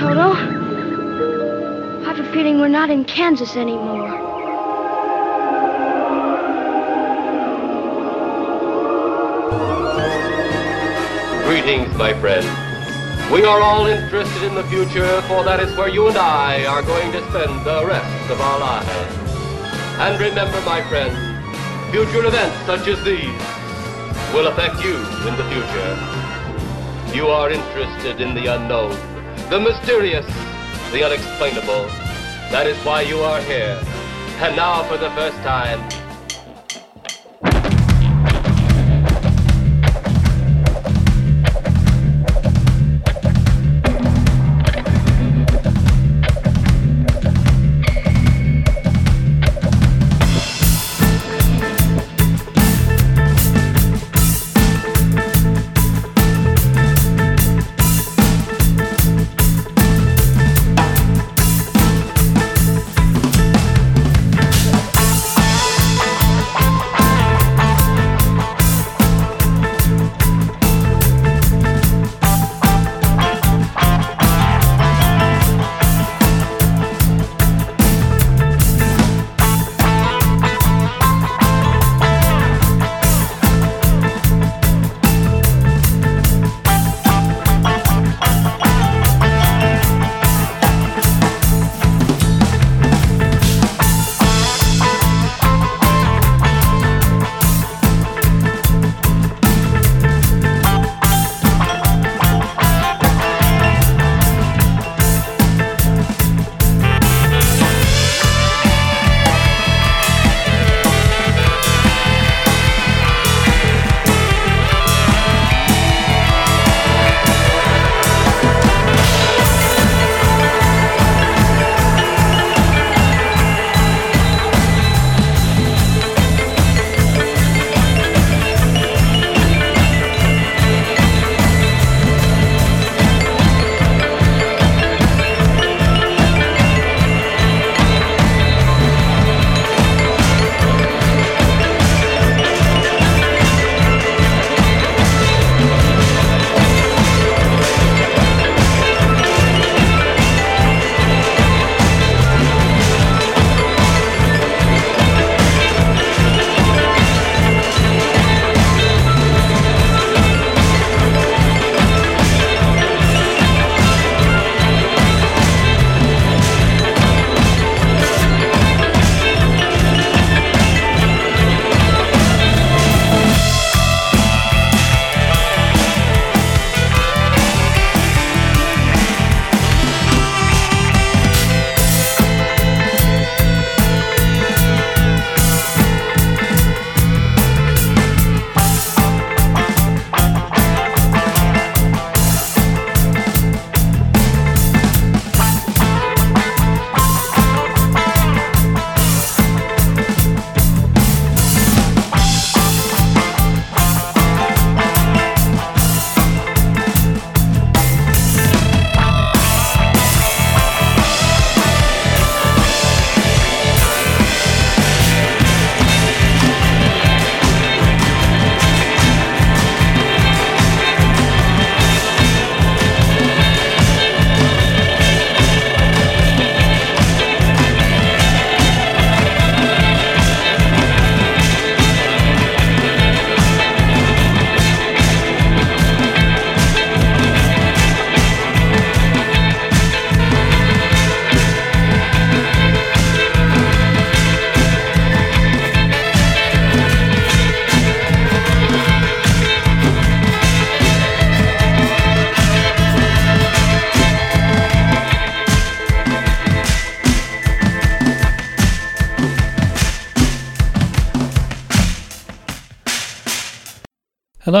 Toto. I have a feeling we're not in Kansas anymore. Greetings, my friend. We are all interested in the future, for that is where you and I are going to spend the rest of our lives. And remember, my friend, future events such as these will affect you in the future. You are interested in the unknown, the mysterious, the unexplainable. That is why you are here. And now, for the first time,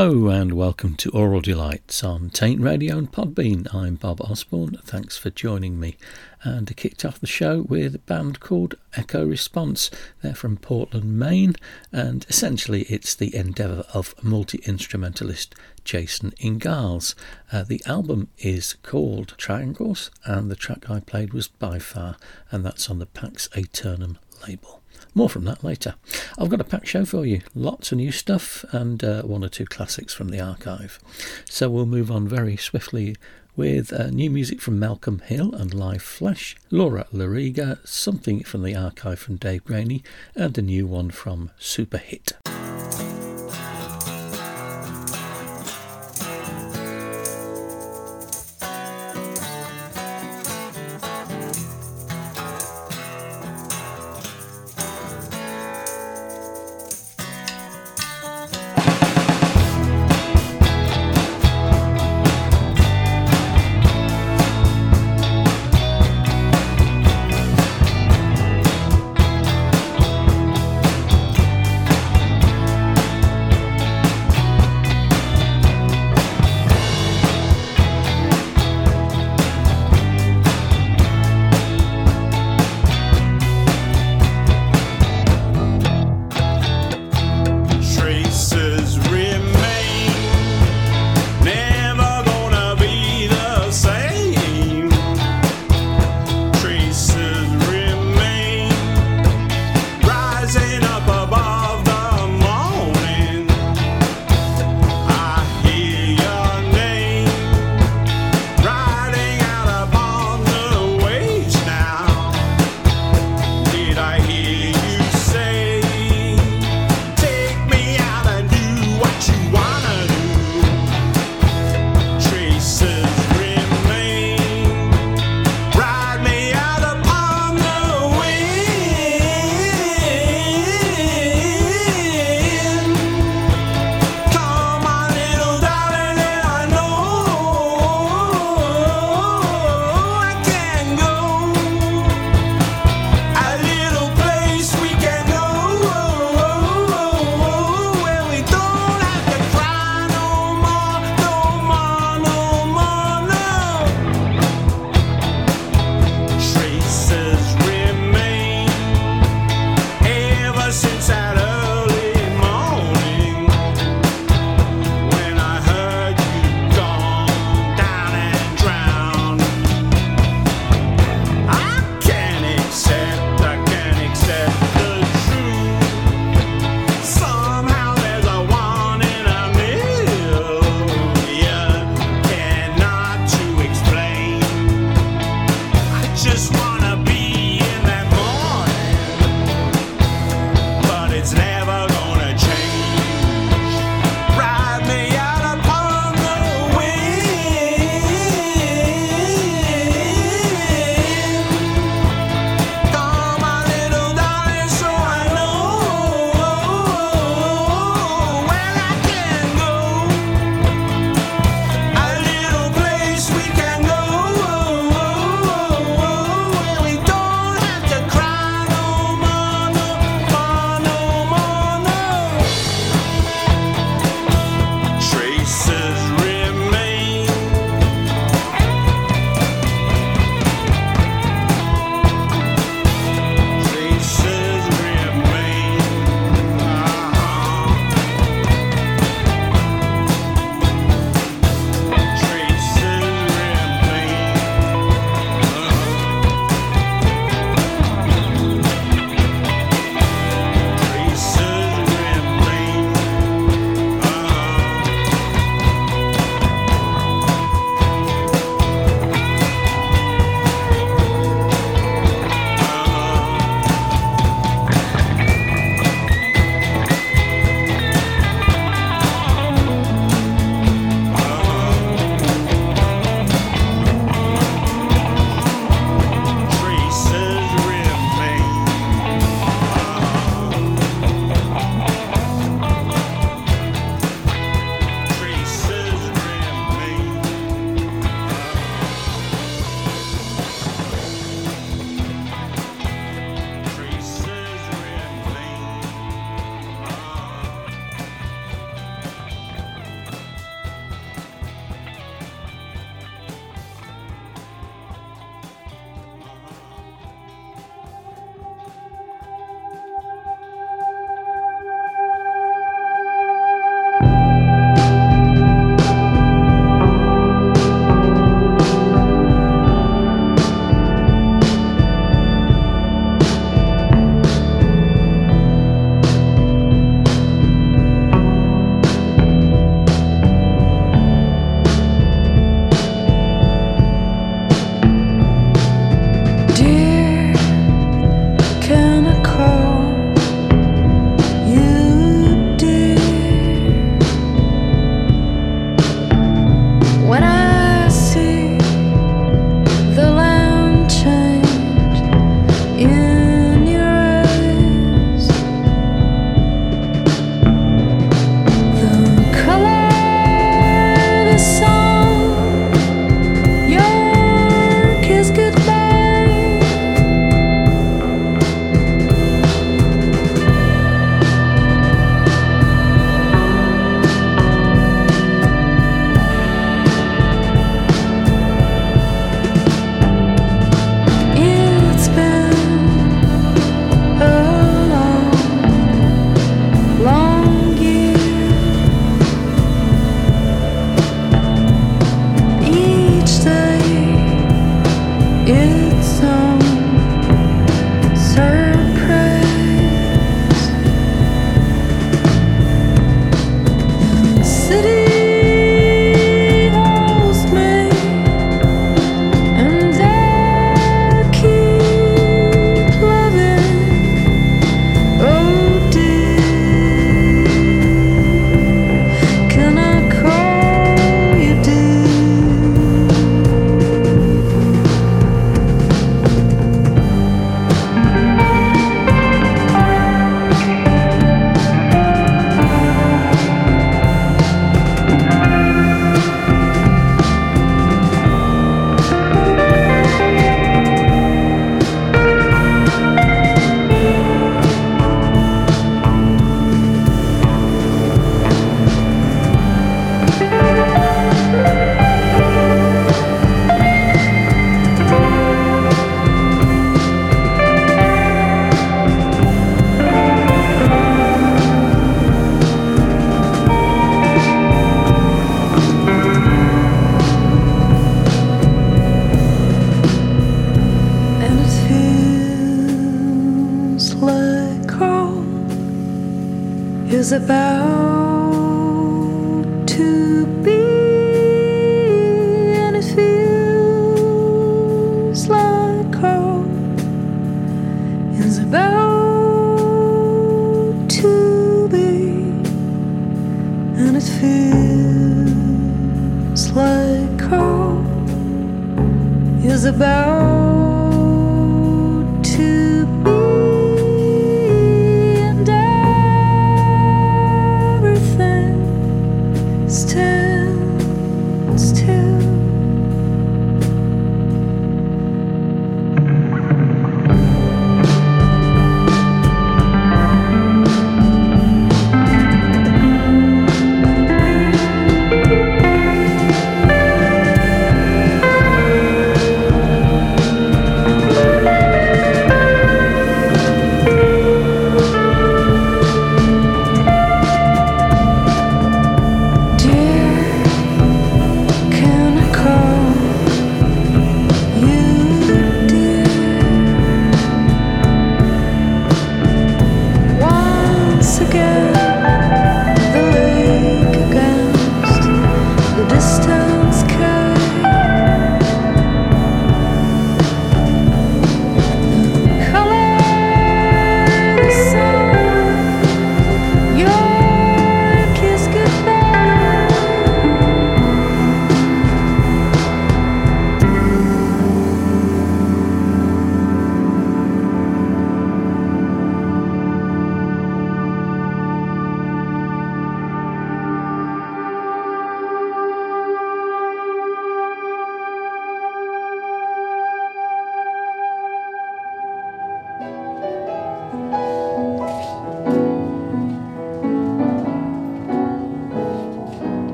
Hello and welcome to Aural Delights on Taint Radio and Podbean. I'm Bob Osborne. Thanks for joining me. And I kicked off the show with a band called Echo Response. They're from Portland, Maine, and essentially it's the endeavour of multi instrumentalist Jason Ingalls. Uh, the album is called Triangles, and the track I played was By Far, and that's on the Pax Aeternum label. More from that later. I've got a packed show for you. Lots of new stuff and uh, one or two classics from the archive. So we'll move on very swiftly with uh, new music from Malcolm Hill and Live Flesh, Laura Loriga, something from the archive from Dave Graney, and a new one from Superhit.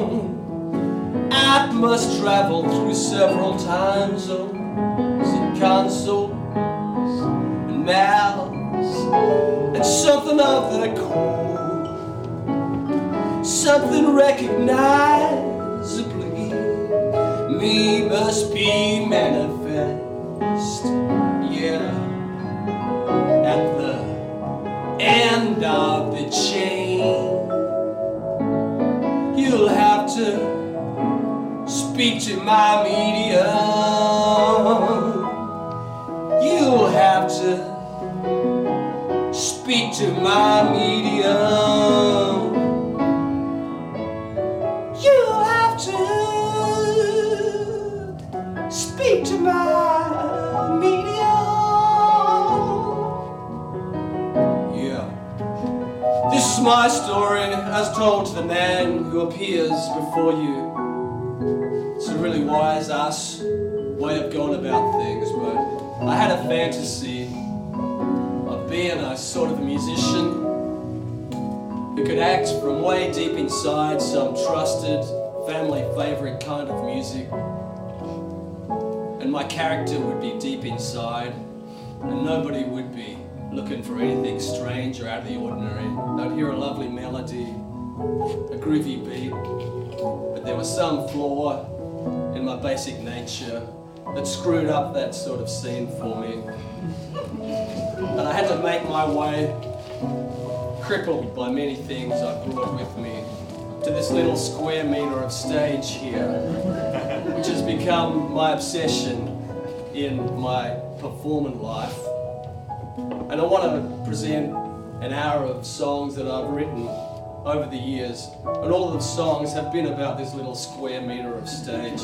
I must travel through several time zones and consoles and mouths and something of the code, something recognizably me must be manifest. Speak to my medium. You'll have to speak to my medium. You'll have to speak to my medium. Yeah. This is my story as told to the man who appears before you it's a really wise ass way of going about things, but I had a fantasy of being a sort of a musician who could act from way deep inside some trusted family favorite kind of music. And my character would be deep inside, and nobody would be looking for anything strange or out of the ordinary. They'd hear a lovely melody, a groovy beat, but there was some flaw in my basic nature that screwed up that sort of scene for me. And I had to make my way, crippled by many things I brought with me, to this little square meter of stage here, which has become my obsession in my performing life. And I want to present an hour of songs that I've written over the years, and all of the songs have been about this little square meter of stage.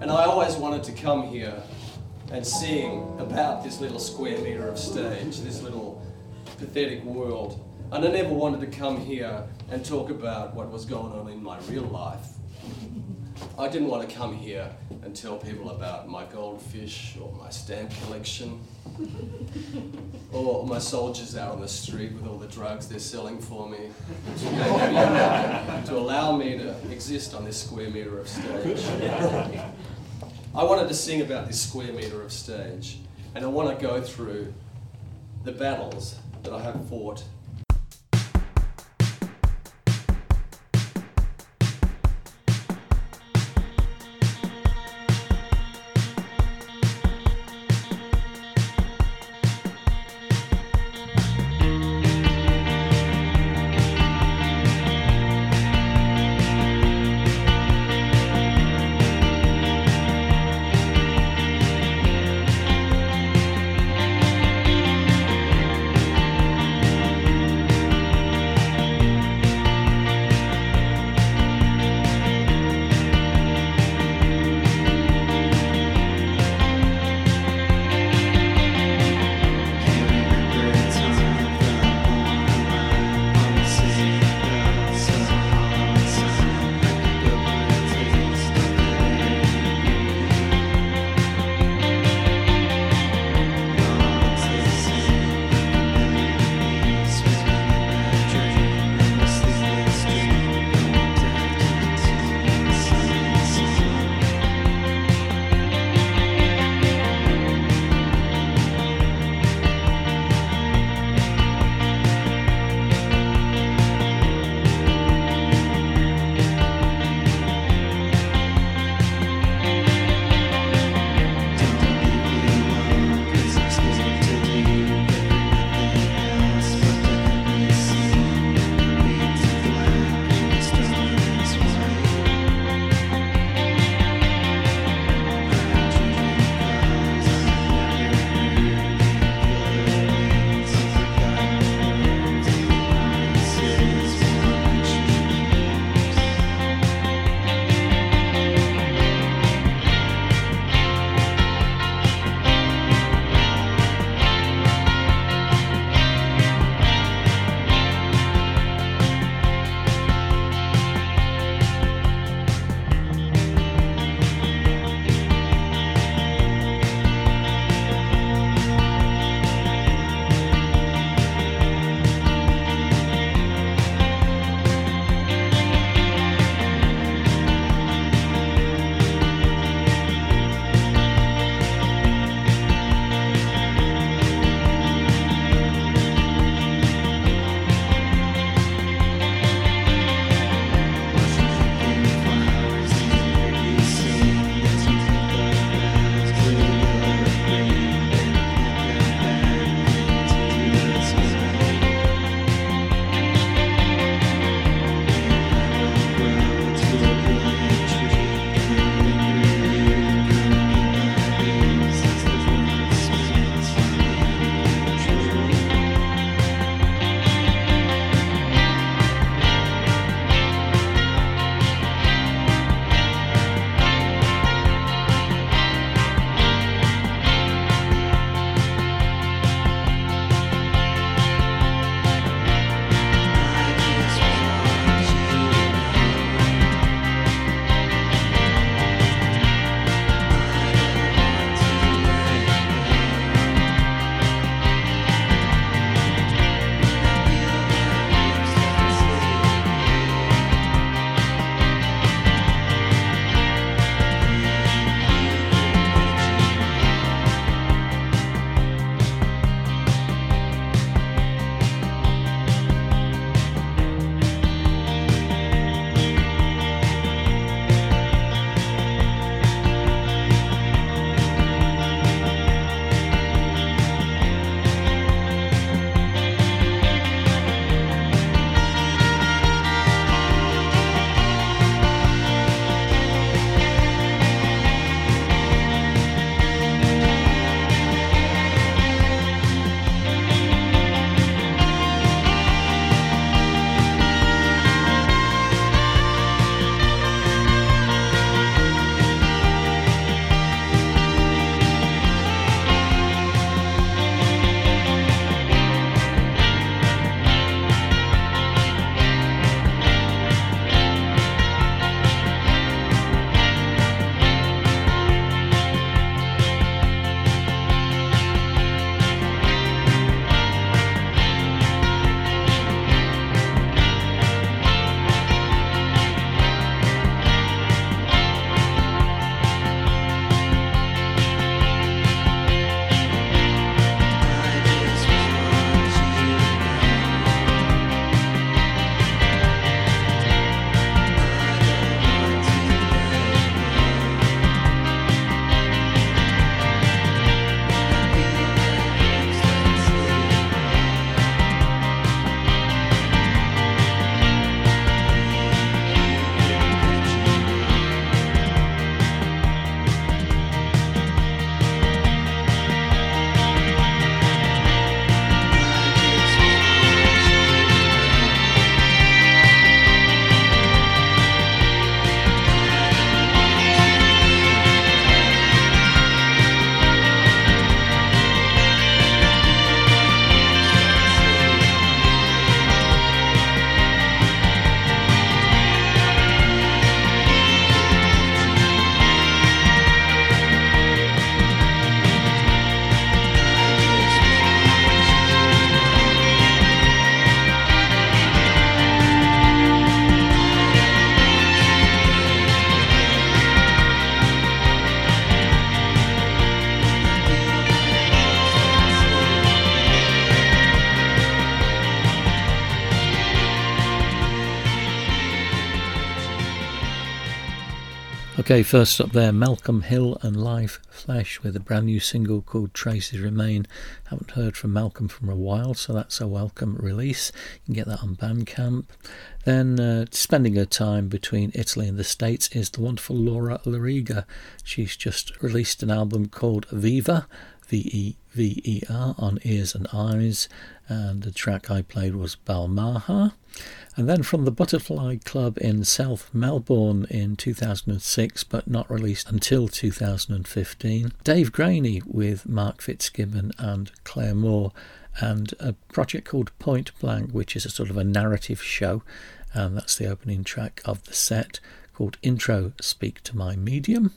And I always wanted to come here and sing about this little square meter of stage, this little pathetic world. And I never wanted to come here and talk about what was going on in my real life. I didn't want to come here and tell people about my goldfish or my stamp collection or my soldiers out on the street with all the drugs they're selling for me to allow me to exist on this square meter of stage. I wanted to sing about this square meter of stage and I want to go through the battles that I have fought Okay, first up there, Malcolm Hill and Live Flesh with a brand new single called Traces Remain. Haven't heard from Malcolm for a while, so that's a welcome release. You can get that on Bandcamp. Then, uh, spending her time between Italy and the States is the wonderful Laura Loriga. She's just released an album called Vever, V E V E R, on Ears and Eyes, and the track I played was Balmaha. And then from the Butterfly Club in South Melbourne in 2006, but not released until 2015, Dave Graney with Mark Fitzgibbon and Clare Moore, and a project called Point Blank, which is a sort of a narrative show, and that's the opening track of the set called Intro Speak to My Medium.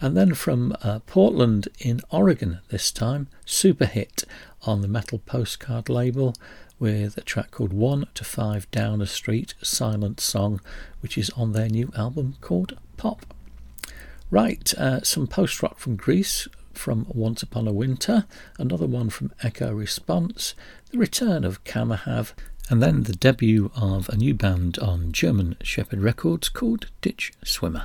And then from uh, Portland in Oregon this time, Super Hit on the Metal Postcard label with a track called One to Five Down a Street, Silent Song, which is on their new album called Pop. Right, uh, some post rock from Greece from Once Upon a Winter, another one from Echo Response, the return of Kamahav, and then the debut of a new band on German Shepherd Records called Ditch Swimmer.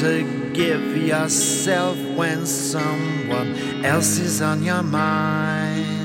To give yourself when someone else is on your mind.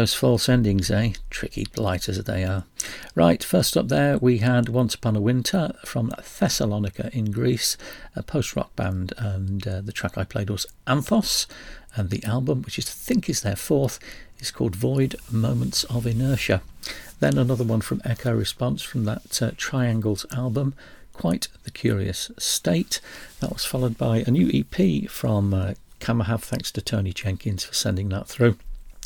Those false endings, eh? Tricky blighters they are. Right, first up there we had Once Upon a Winter from Thessalonica in Greece, a post rock band, and uh, the track I played was Anthos, and the album, which I think is their fourth, is called Void Moments of Inertia. Then another one from Echo Response from that uh, Triangles album, Quite the Curious State. That was followed by a new EP from uh, Kamahav, thanks to Tony Jenkins for sending that through.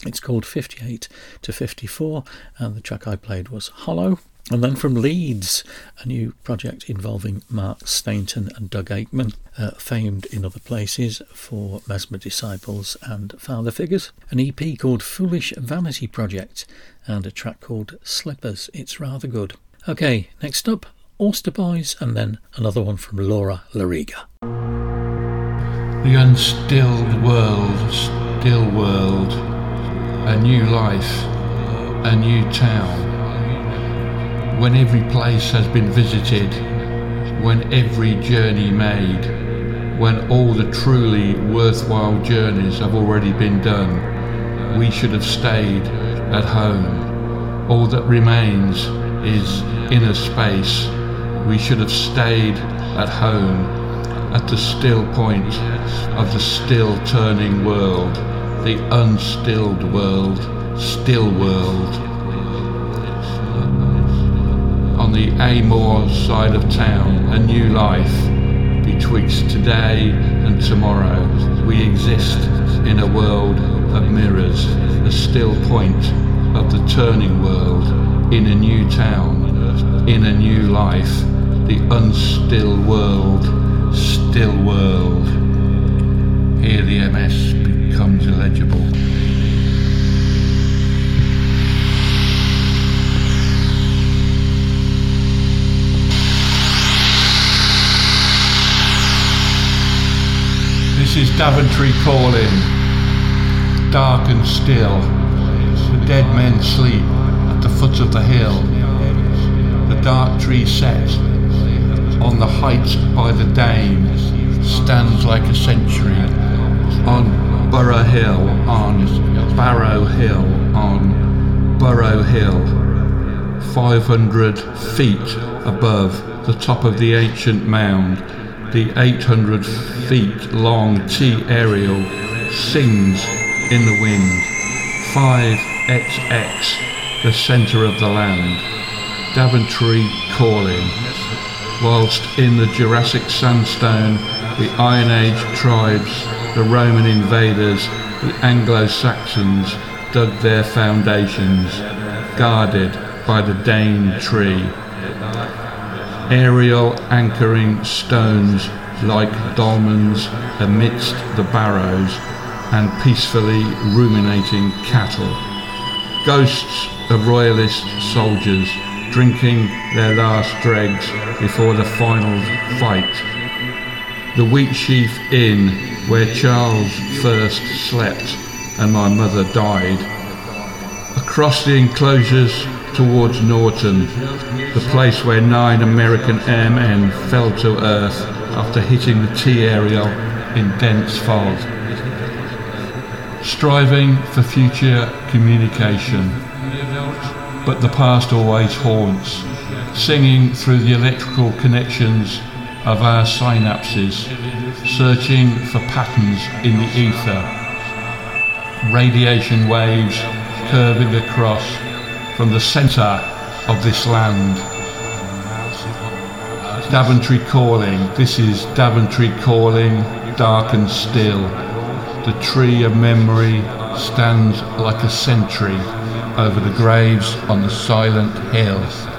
It's called 58 to 54, and the track I played was Hollow. And then from Leeds, a new project involving Mark Stainton and Doug Aikman, uh, famed in other places for Mesmer Disciples and Father Figures. An EP called Foolish Vanity Project, and a track called Slippers. It's rather good. Okay, next up, Auster Boys, and then another one from Laura Loriga. The unstilled world, still world, a new life, a new town when every place has been visited, when every journey made, when all the truly worthwhile journeys have already been done, we should have stayed at home. All that remains is inner space. We should have stayed at home, at the still point of the still turning world, the unstilled world, still world on the Amor side of town a new life betwixt today and tomorrow. We exist in a world of mirrors, a still point of the turning world, in a new town, in a new life, the unstill world, still world. Here the MS becomes illegible. This is Daventry calling, dark and still. The dead men sleep at the foot of the hill. The dark tree set on the heights by the Dane stands like a century on Burrow Hill, on Barrow Hill, on Burrow Hill, 500 feet above the top of the ancient mound the 800 feet long T aerial sings in the wind. 5XX, the centre of the land. Daventry calling. Whilst in the Jurassic sandstone, the Iron Age tribes, the Roman invaders, the Anglo-Saxons dug their foundations, guarded by the Dane tree aerial anchoring stones like dolmens amidst the barrows and peacefully ruminating cattle. Ghosts of royalist soldiers drinking their last dregs before the final fight. The Wheat Sheaf Inn where Charles first slept and my mother died. Across the enclosures towards Norton, the place where nine American airmen fell to earth after hitting the T aerial in dense fog. Striving for future communication, but the past always haunts, singing through the electrical connections of our synapses, searching for patterns in the ether, radiation waves curving across from the centre of this land. Daventry calling, this is Daventry calling, dark and still. The tree of memory stands like a sentry over the graves on the silent hills.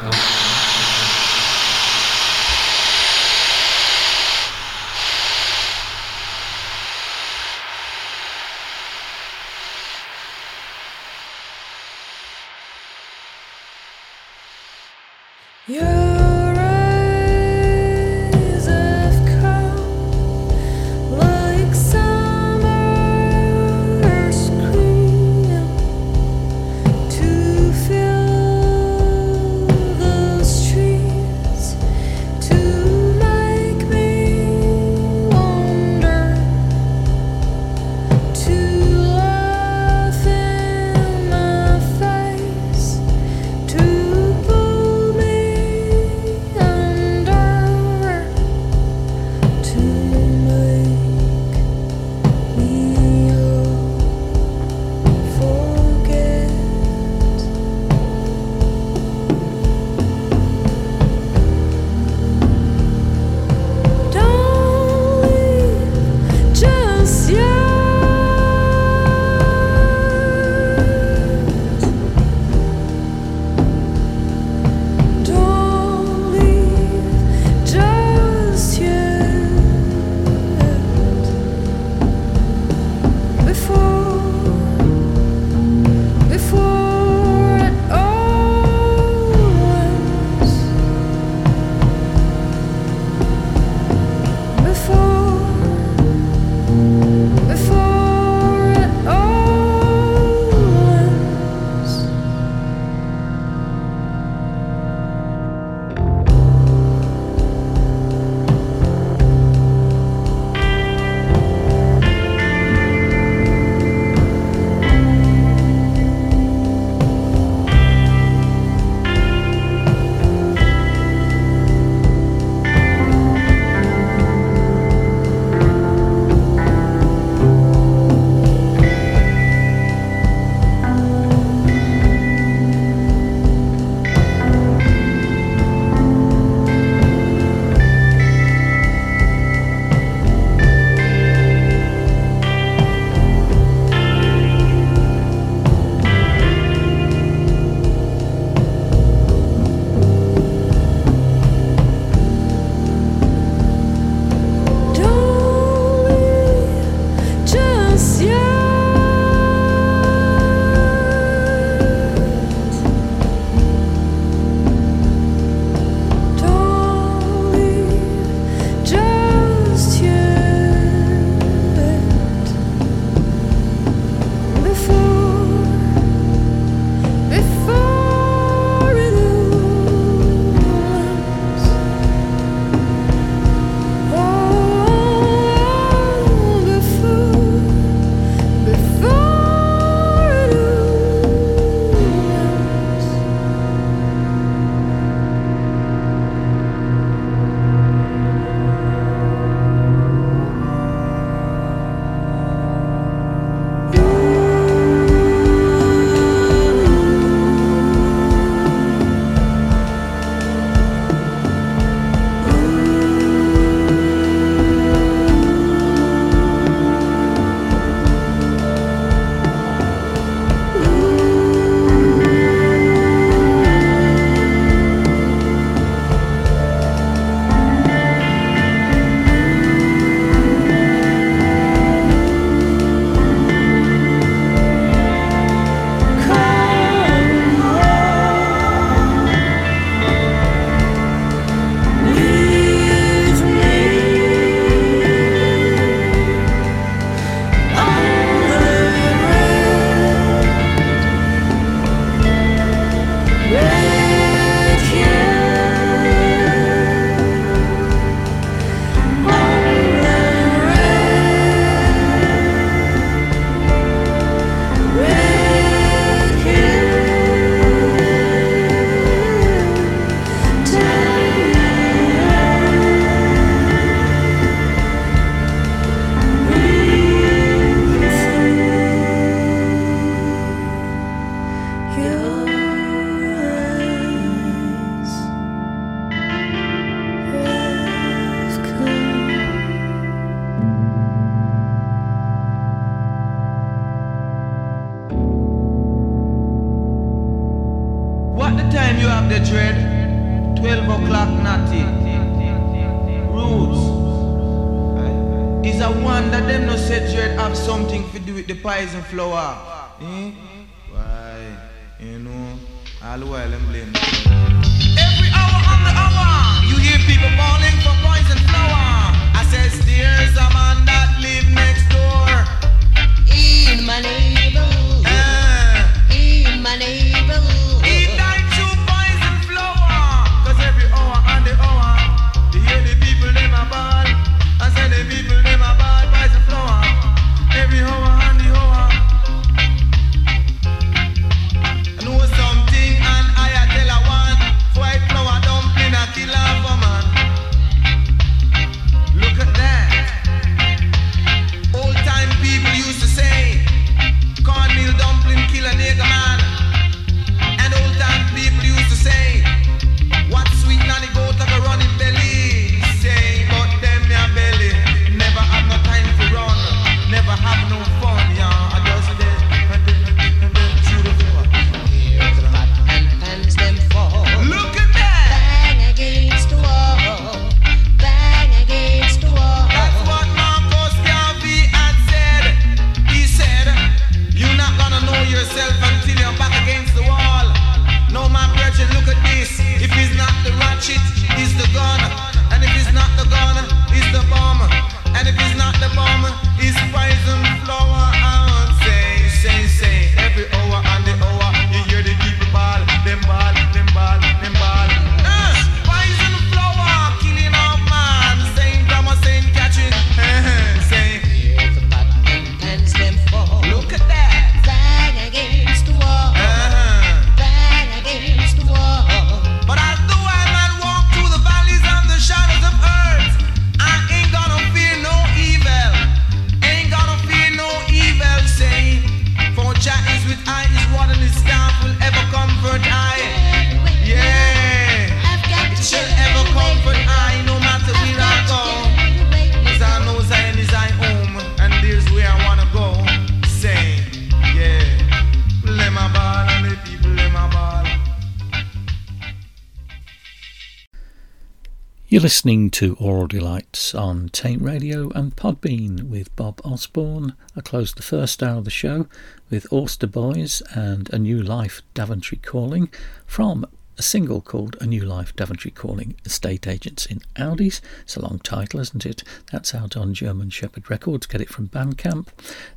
Listening to Aural Delights on Taint Radio and Podbean with Bob Osborne. I closed the first hour of the show with Auster Boys and A New Life Daventry Calling from a single called A New Life Daventry Calling Estate Agents in Audis. It's a long title, isn't it? That's out on German Shepherd Records. Get it from Bandcamp.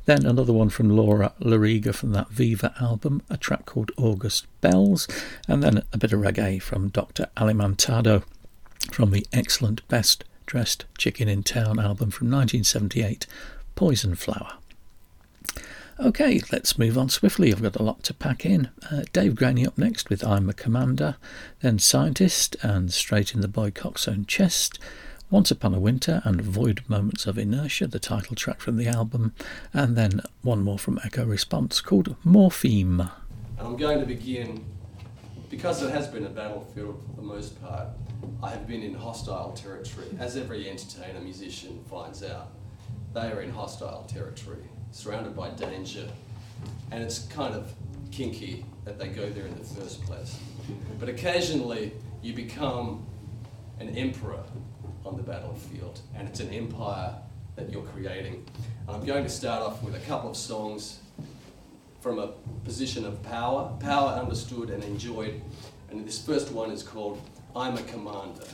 Then another one from Laura Loriga from that Vever album, a track called August Bells. And then a bit of reggae from Dr. Alimantado from the excellent Best Dressed Chicken in Town album from 1978, Poison Flower. Okay, let's move on swiftly. I've got a lot to pack in. Uh, Dave Graney up next with I'm a Commander, then Scientist and Straight in the Boy Coxsone Chest, Once Upon a Winter and Void Moments of Inertia, the title track from the album, and then one more from Echo Response called Morpheme. And I'm going to begin, because it has been a battlefield for the most part, I have been in hostile territory, as every entertainer musician finds out. They are in hostile territory, surrounded by danger, and it's kind of kinky that they go there in the first place. But occasionally, you become an emperor on the battlefield, and it's an empire that you're creating. And I'm going to start off with a couple of songs from a position of power, power understood and enjoyed. And this first one is called I'm a Commander.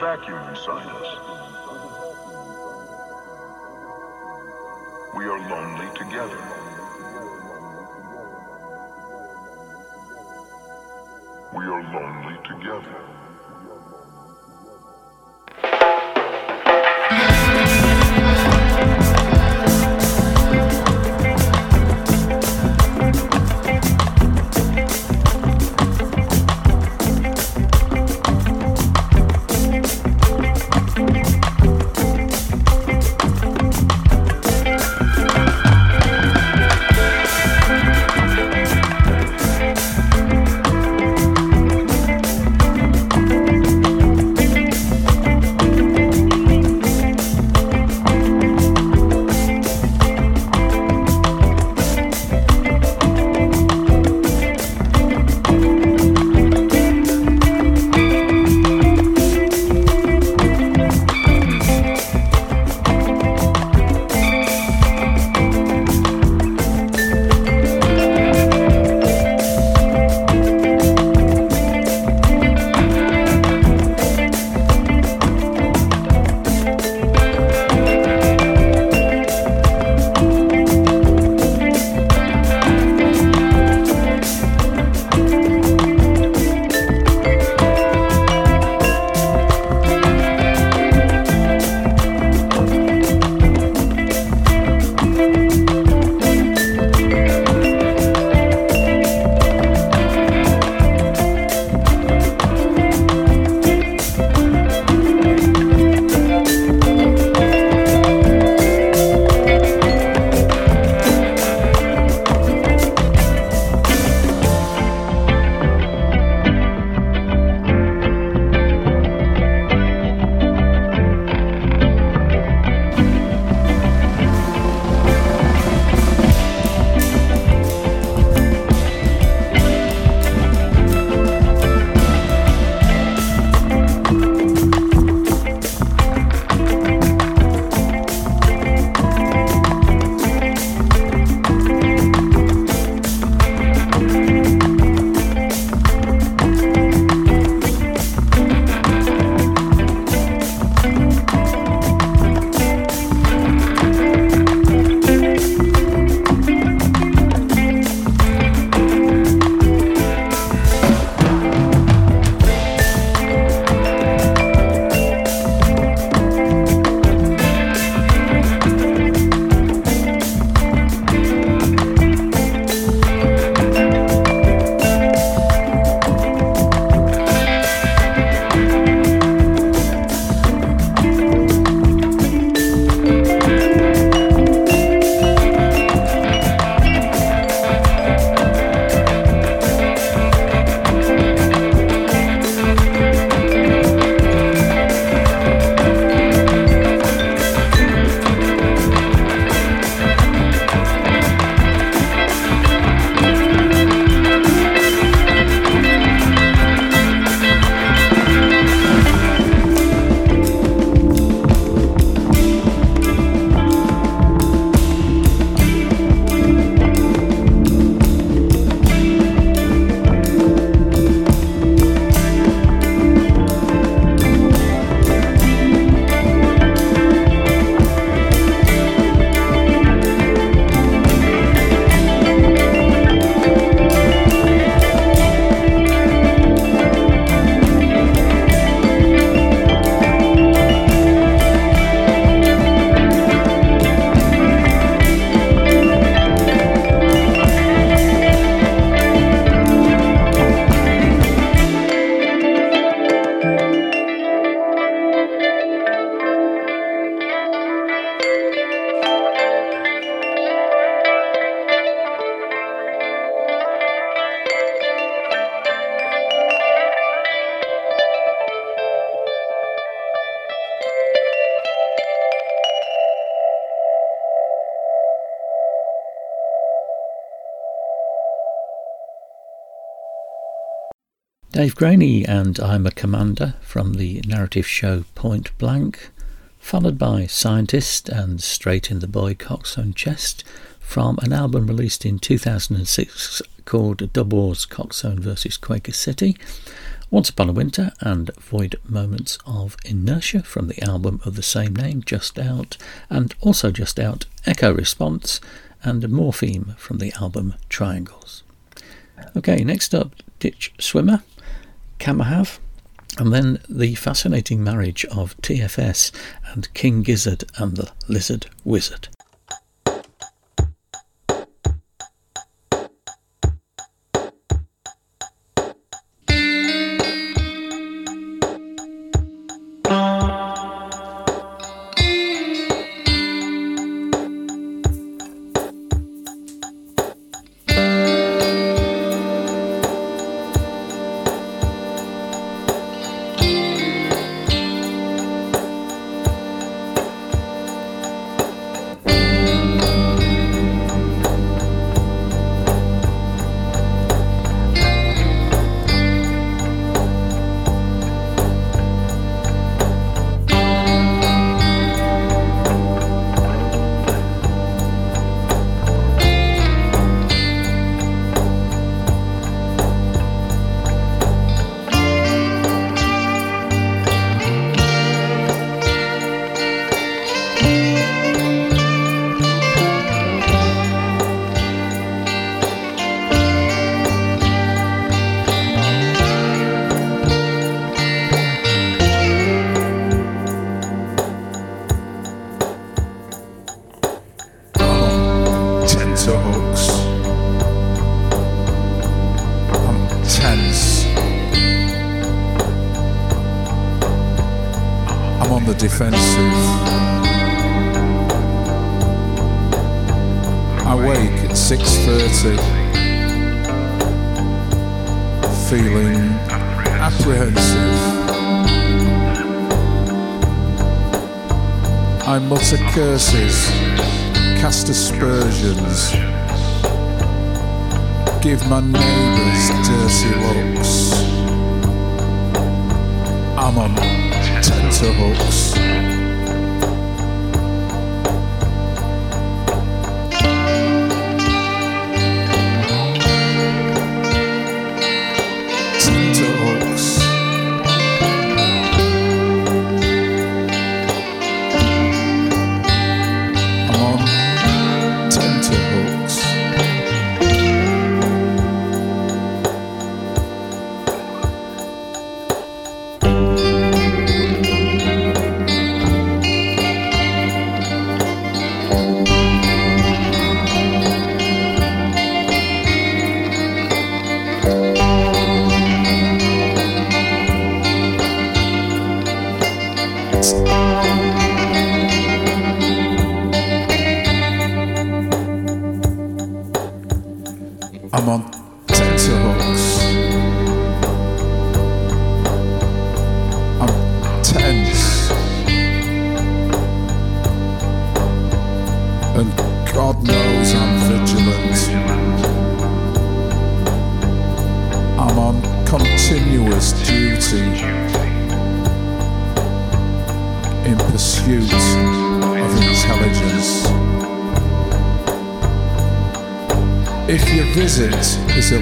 Vacuum inside Dave Graney and I'm a Commander from the narrative show Point Blank, followed by Scientist and Straight in the Boy Coxsone Chest from an album released in 2006 called Dubwar's Coxsone vs. Quaker City, Once Upon a Winter and Void Moments of Inertia from the album of the same name just out, and also just out Echo Response and Morpheme from the album Triangles. Okay, next up, Ditch Swimmer. Kamahav. And then the fascinating marriage of TFS and King Gizzard and the Lizard Wizard.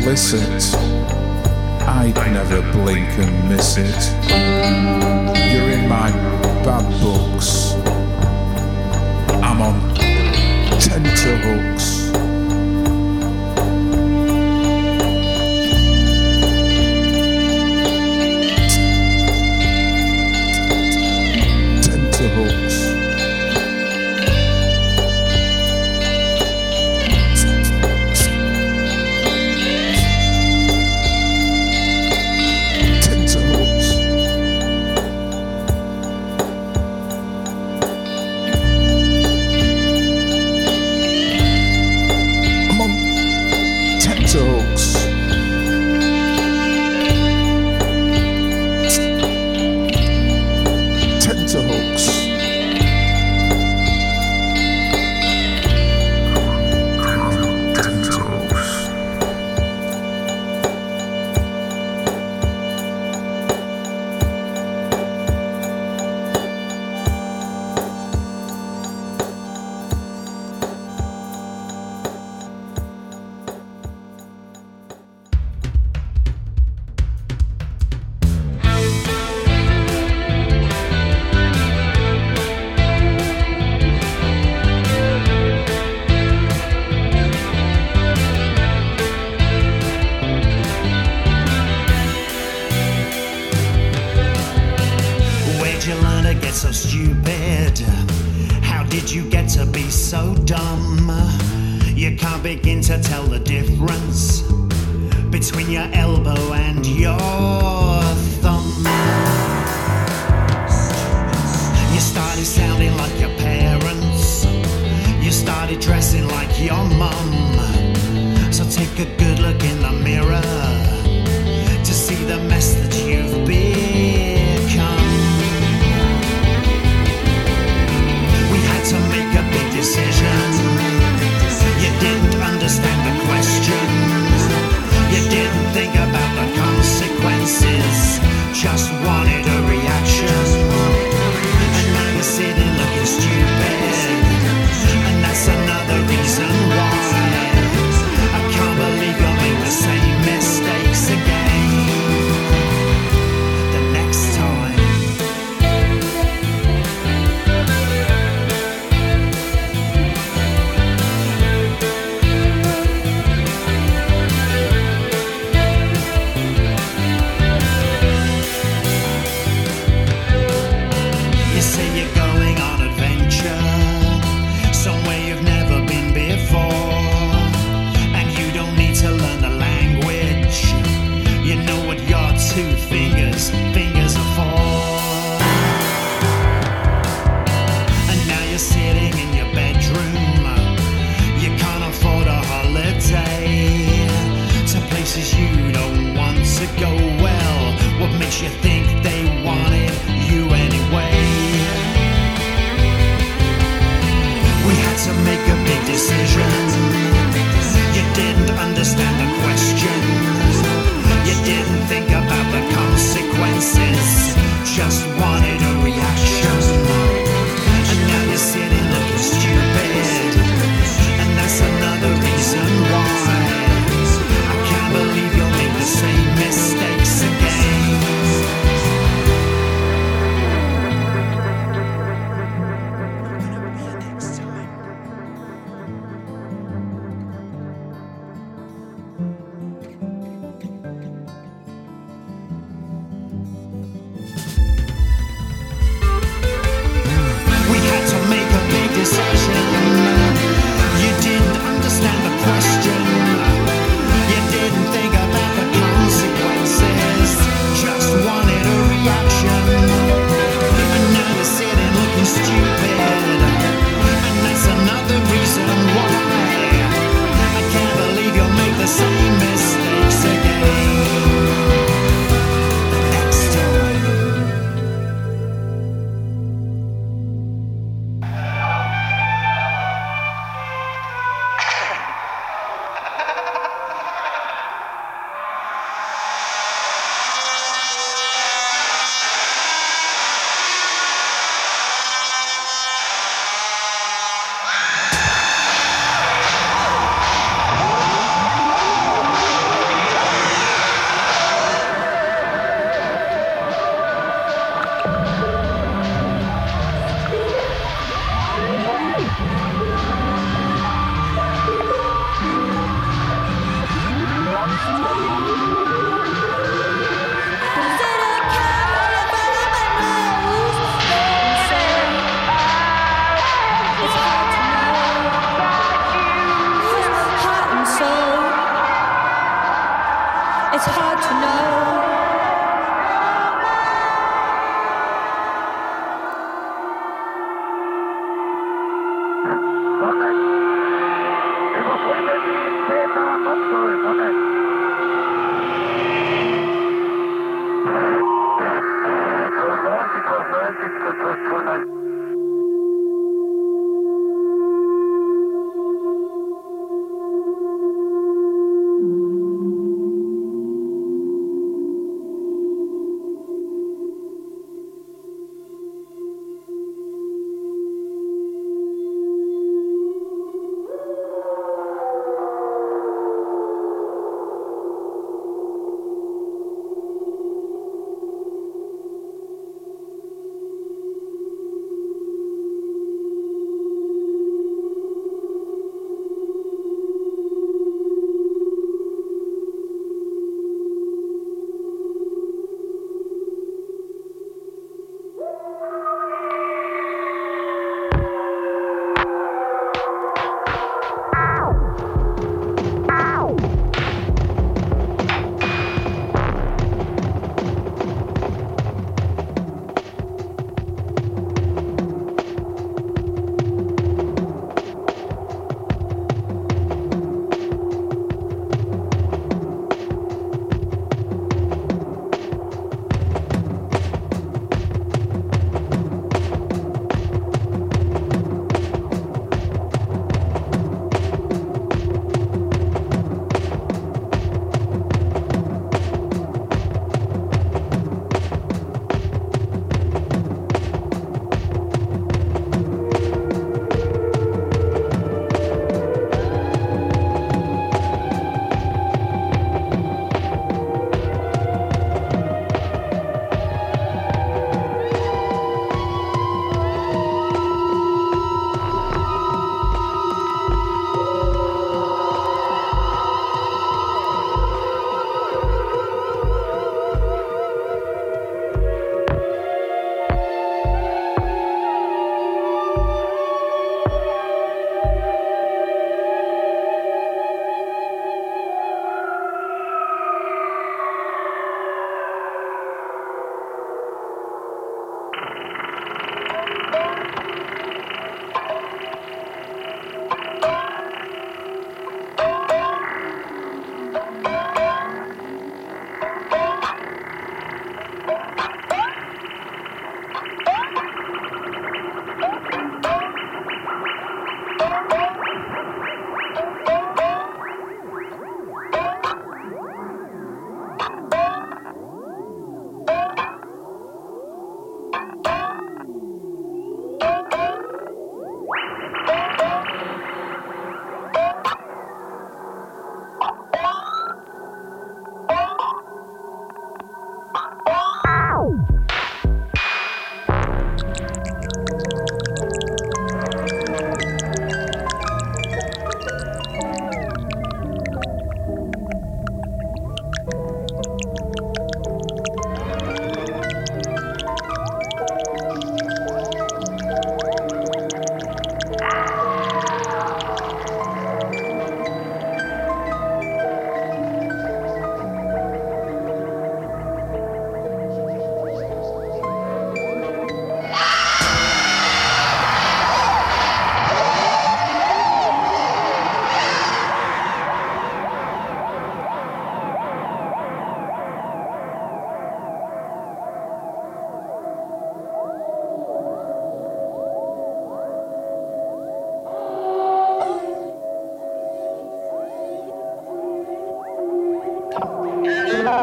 list. I'd never blink and miss it. You're in my bad books. I'm on tenterhooks.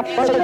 perfect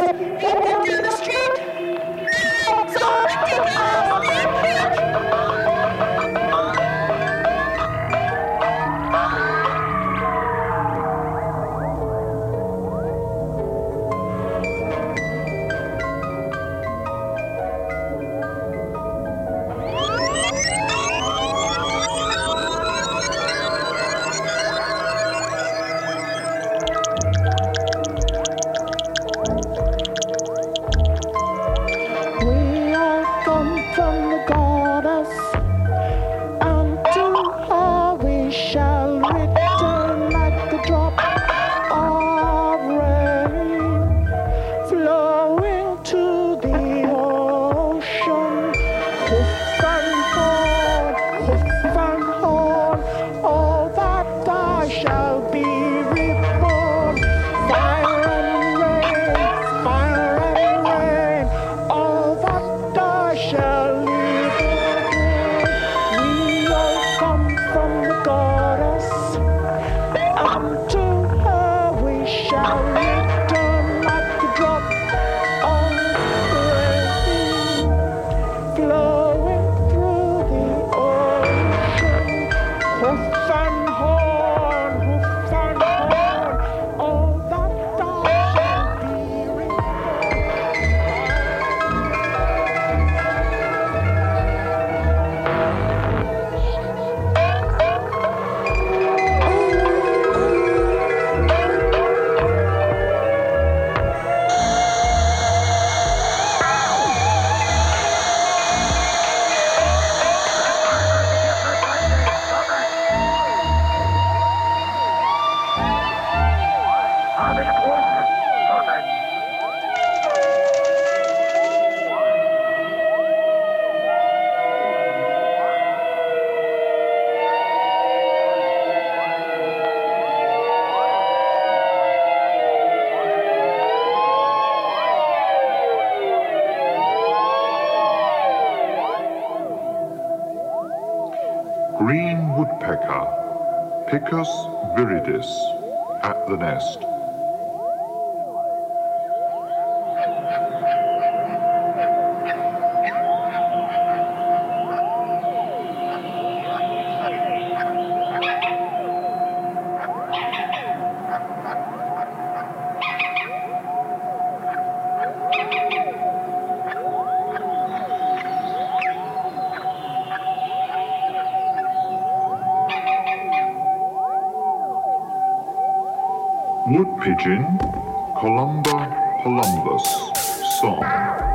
Picus viridis, at the nest. Columba palumbus Song.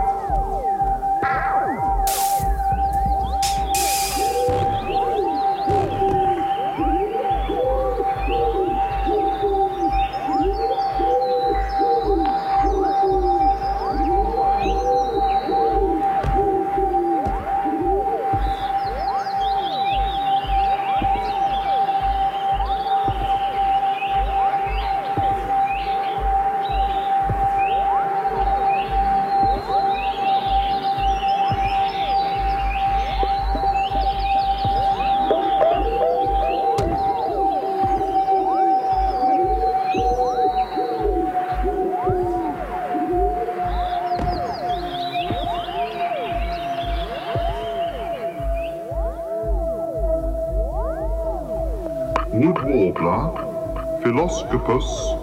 Marcos.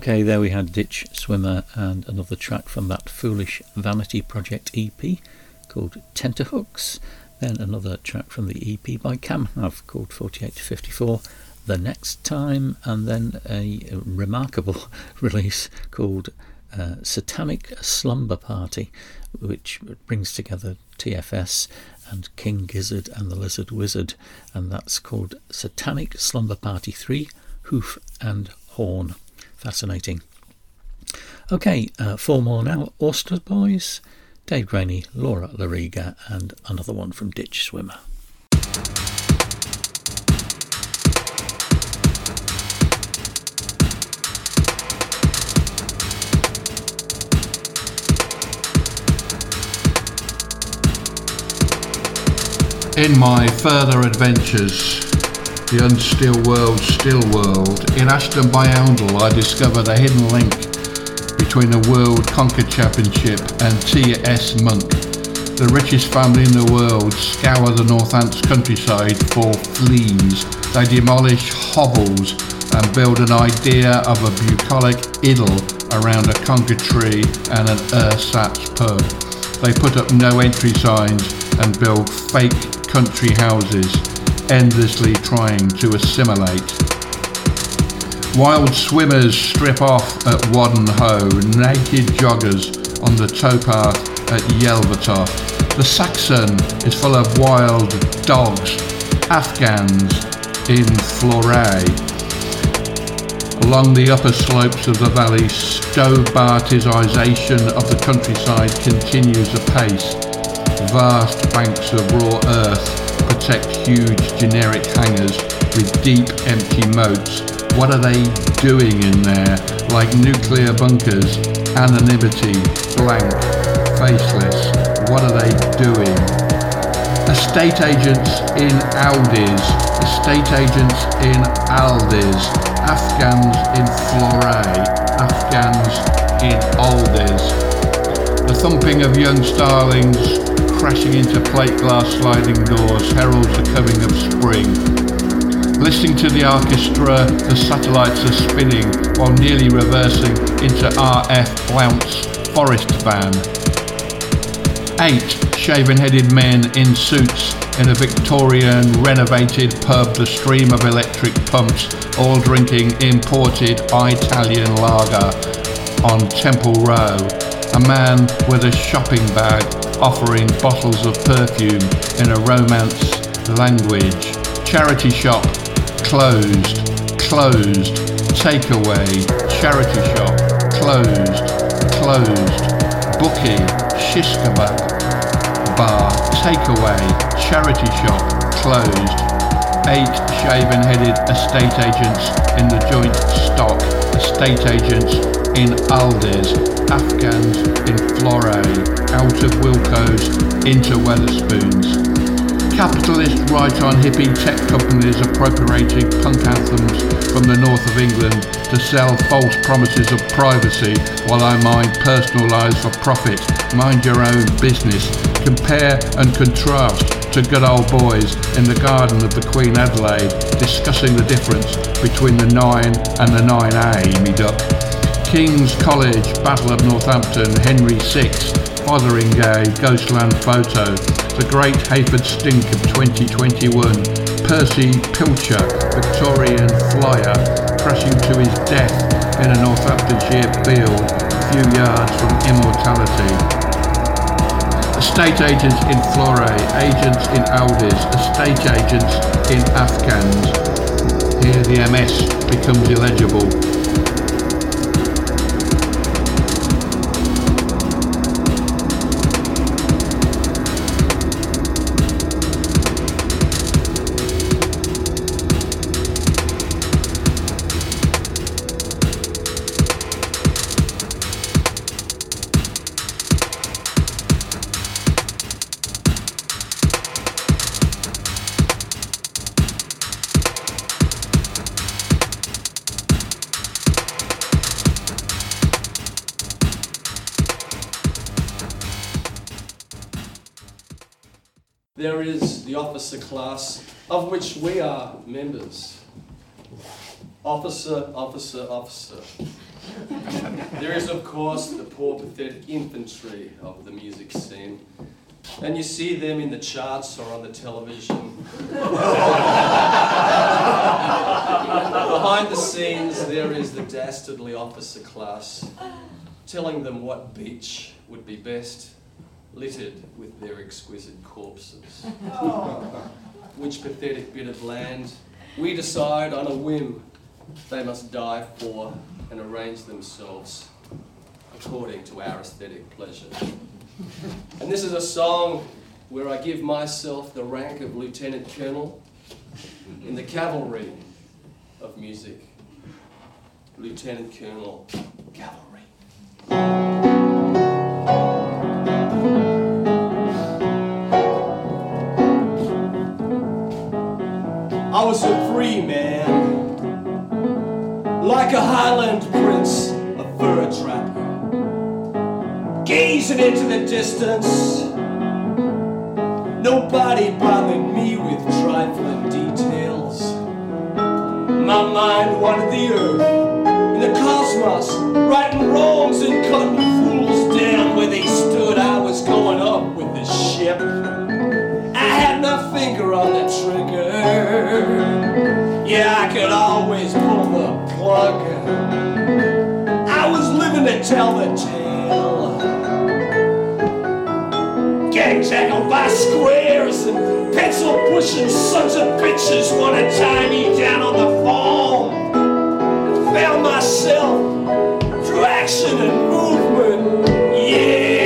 Okay, there we had Ditch Swimmer and another track from that Foolish Vanity Project EP called Tenterhooks. Then another track from the EP by Camhav called 48 to 54 The Next Time. And then a remarkable release called uh, Satanic Slumber Party, which brings together TFS and King Gizzard and the Lizard Wizard. And that's called Satanic Slumber Party 3 Hoof and Horn. Fascinating. Okay, uh, four more now. Oyster Boys, Dave Graney, Laura Loriga, and another one from Ditch Swimmer. In my further adventures the unstill world, still world. In Ashton by Oundle, I discovered a hidden link between the World Conker Championship and T.S. Monk. The richest family in the world scour the Northants countryside for fleas. They demolish hovels and build an idea of a bucolic idyll around a conker tree and an ersatz pub. They put up no entry signs and build fake country houses endlessly trying to assimilate. Wild swimmers strip off at Wadden Hoe, naked joggers on the towpath at Yelvertoft. The Saxon is full of wild dogs, Afghans in Floray. Along the upper slopes of the valley, Stobartisation of the countryside continues apace. Vast banks of raw earth protect huge generic hangars with deep empty moats. What are they doing in there? Like nuclear bunkers, anonymity, blank, faceless. What are they doing? Estate agents in Audis, estate agents in Aldis, Afghans in Floray, Afghans in Aldis. The thumping of young starlings crashing into plate glass sliding doors heralds the coming of spring. Listening to the orchestra, the satellites are spinning while nearly reversing into RF Blount's Forest Van. Eight shaven-headed men in suits in a Victorian renovated pub, the stream of electric pumps, all drinking imported Italian lager on Temple Row. A man with a shopping bag offering bottles of perfume in a romance language. Charity shop closed, closed. Takeaway, charity shop closed, closed. Bookie, shish kebab bar, takeaway, charity shop closed. Eight shaven-headed estate agents in the joint stock, estate agents in Aldi's, Afghans in Florey, out of Wilko's into Wetherspoons. Capitalist right-on hippie tech companies appropriating punk anthems from the north of England to sell false promises of privacy while I mine personal lives for profit. Mind your own business. Compare and contrast to good old boys in the garden of the Queen Adelaide discussing the difference between the 9 and the 9A, me duck. King's College, Battle of Northampton, Henry VI, Fotheringay, Ghostland Photo, The Great Hayford Stink of 2021, Percy Pilcher, Victorian Flyer, crashing to his death in a Northamptonshire field a few yards from immortality. Estate agents in Florey, agents in Aldis, estate agents in Afghans. Here the MS becomes illegible. Officer class, of which we are members. Officer, officer, officer. There is, of course, the poor, pathetic infantry of the music scene. And you see them in the charts or on the television. Behind the scenes, there is the dastardly officer class, telling them what beach would be best, littered with their exquisite corpses. Oh. Which pathetic bit of land we decide on a whim they must die for and arrange themselves according to our aesthetic pleasure. And this is a song where I give myself the rank of lieutenant colonel in the cavalry of music. Lieutenant colonel, cavalry. I was a free man, like a Highland prince, a fur trapper, gazing into the distance. Nobody bothered me with trifling details. My mind wanted the earth and the cosmos, righting wrongs and cutting fools down where they stood. I was going up with the ship. Finger on the trigger. Yeah, I could always pull the plug. I was living to tell the tale. Gang tackled by squares and pencil pushing sons of bitches wanna tie me down on the farm. Found myself through action and movement. Yeah.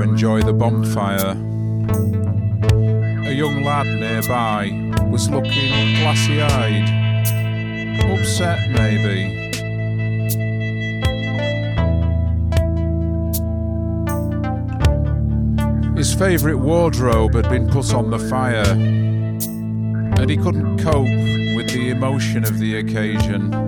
Enjoy the bonfire. A young lad nearby was looking glassy eyed, upset maybe. His favourite wardrobe had been put on the fire, and he couldn't cope with the emotion of the occasion.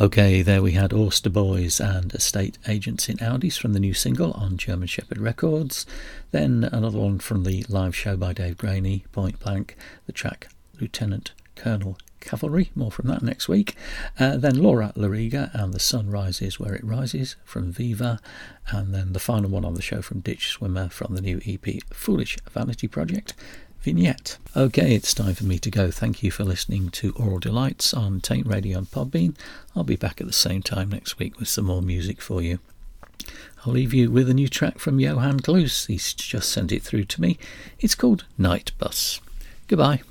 Okay, there we had Auster Boys and Estate Agents in Audis from the new single on German Shepherd Records. Then another one from the live show by Dave Graney, Point Blank, the track Lieutenant Colonel Cavalry. More from that next week. Uh, then Laura Loriga and The Sun Rises Where It Rises from Vever. And then the final one on the show from Ditch Swimmer from the new EP Foolish Vanity Project vignette. Okay, it's time for me to go. Thank you for listening to Aural Delights on Taint Radio and Podbean. I'll be back at the same time next week with some more music for you. I'll leave you with a new track from Johan Kloos. He's just sent it through to me. It's called Night Bus. Goodbye.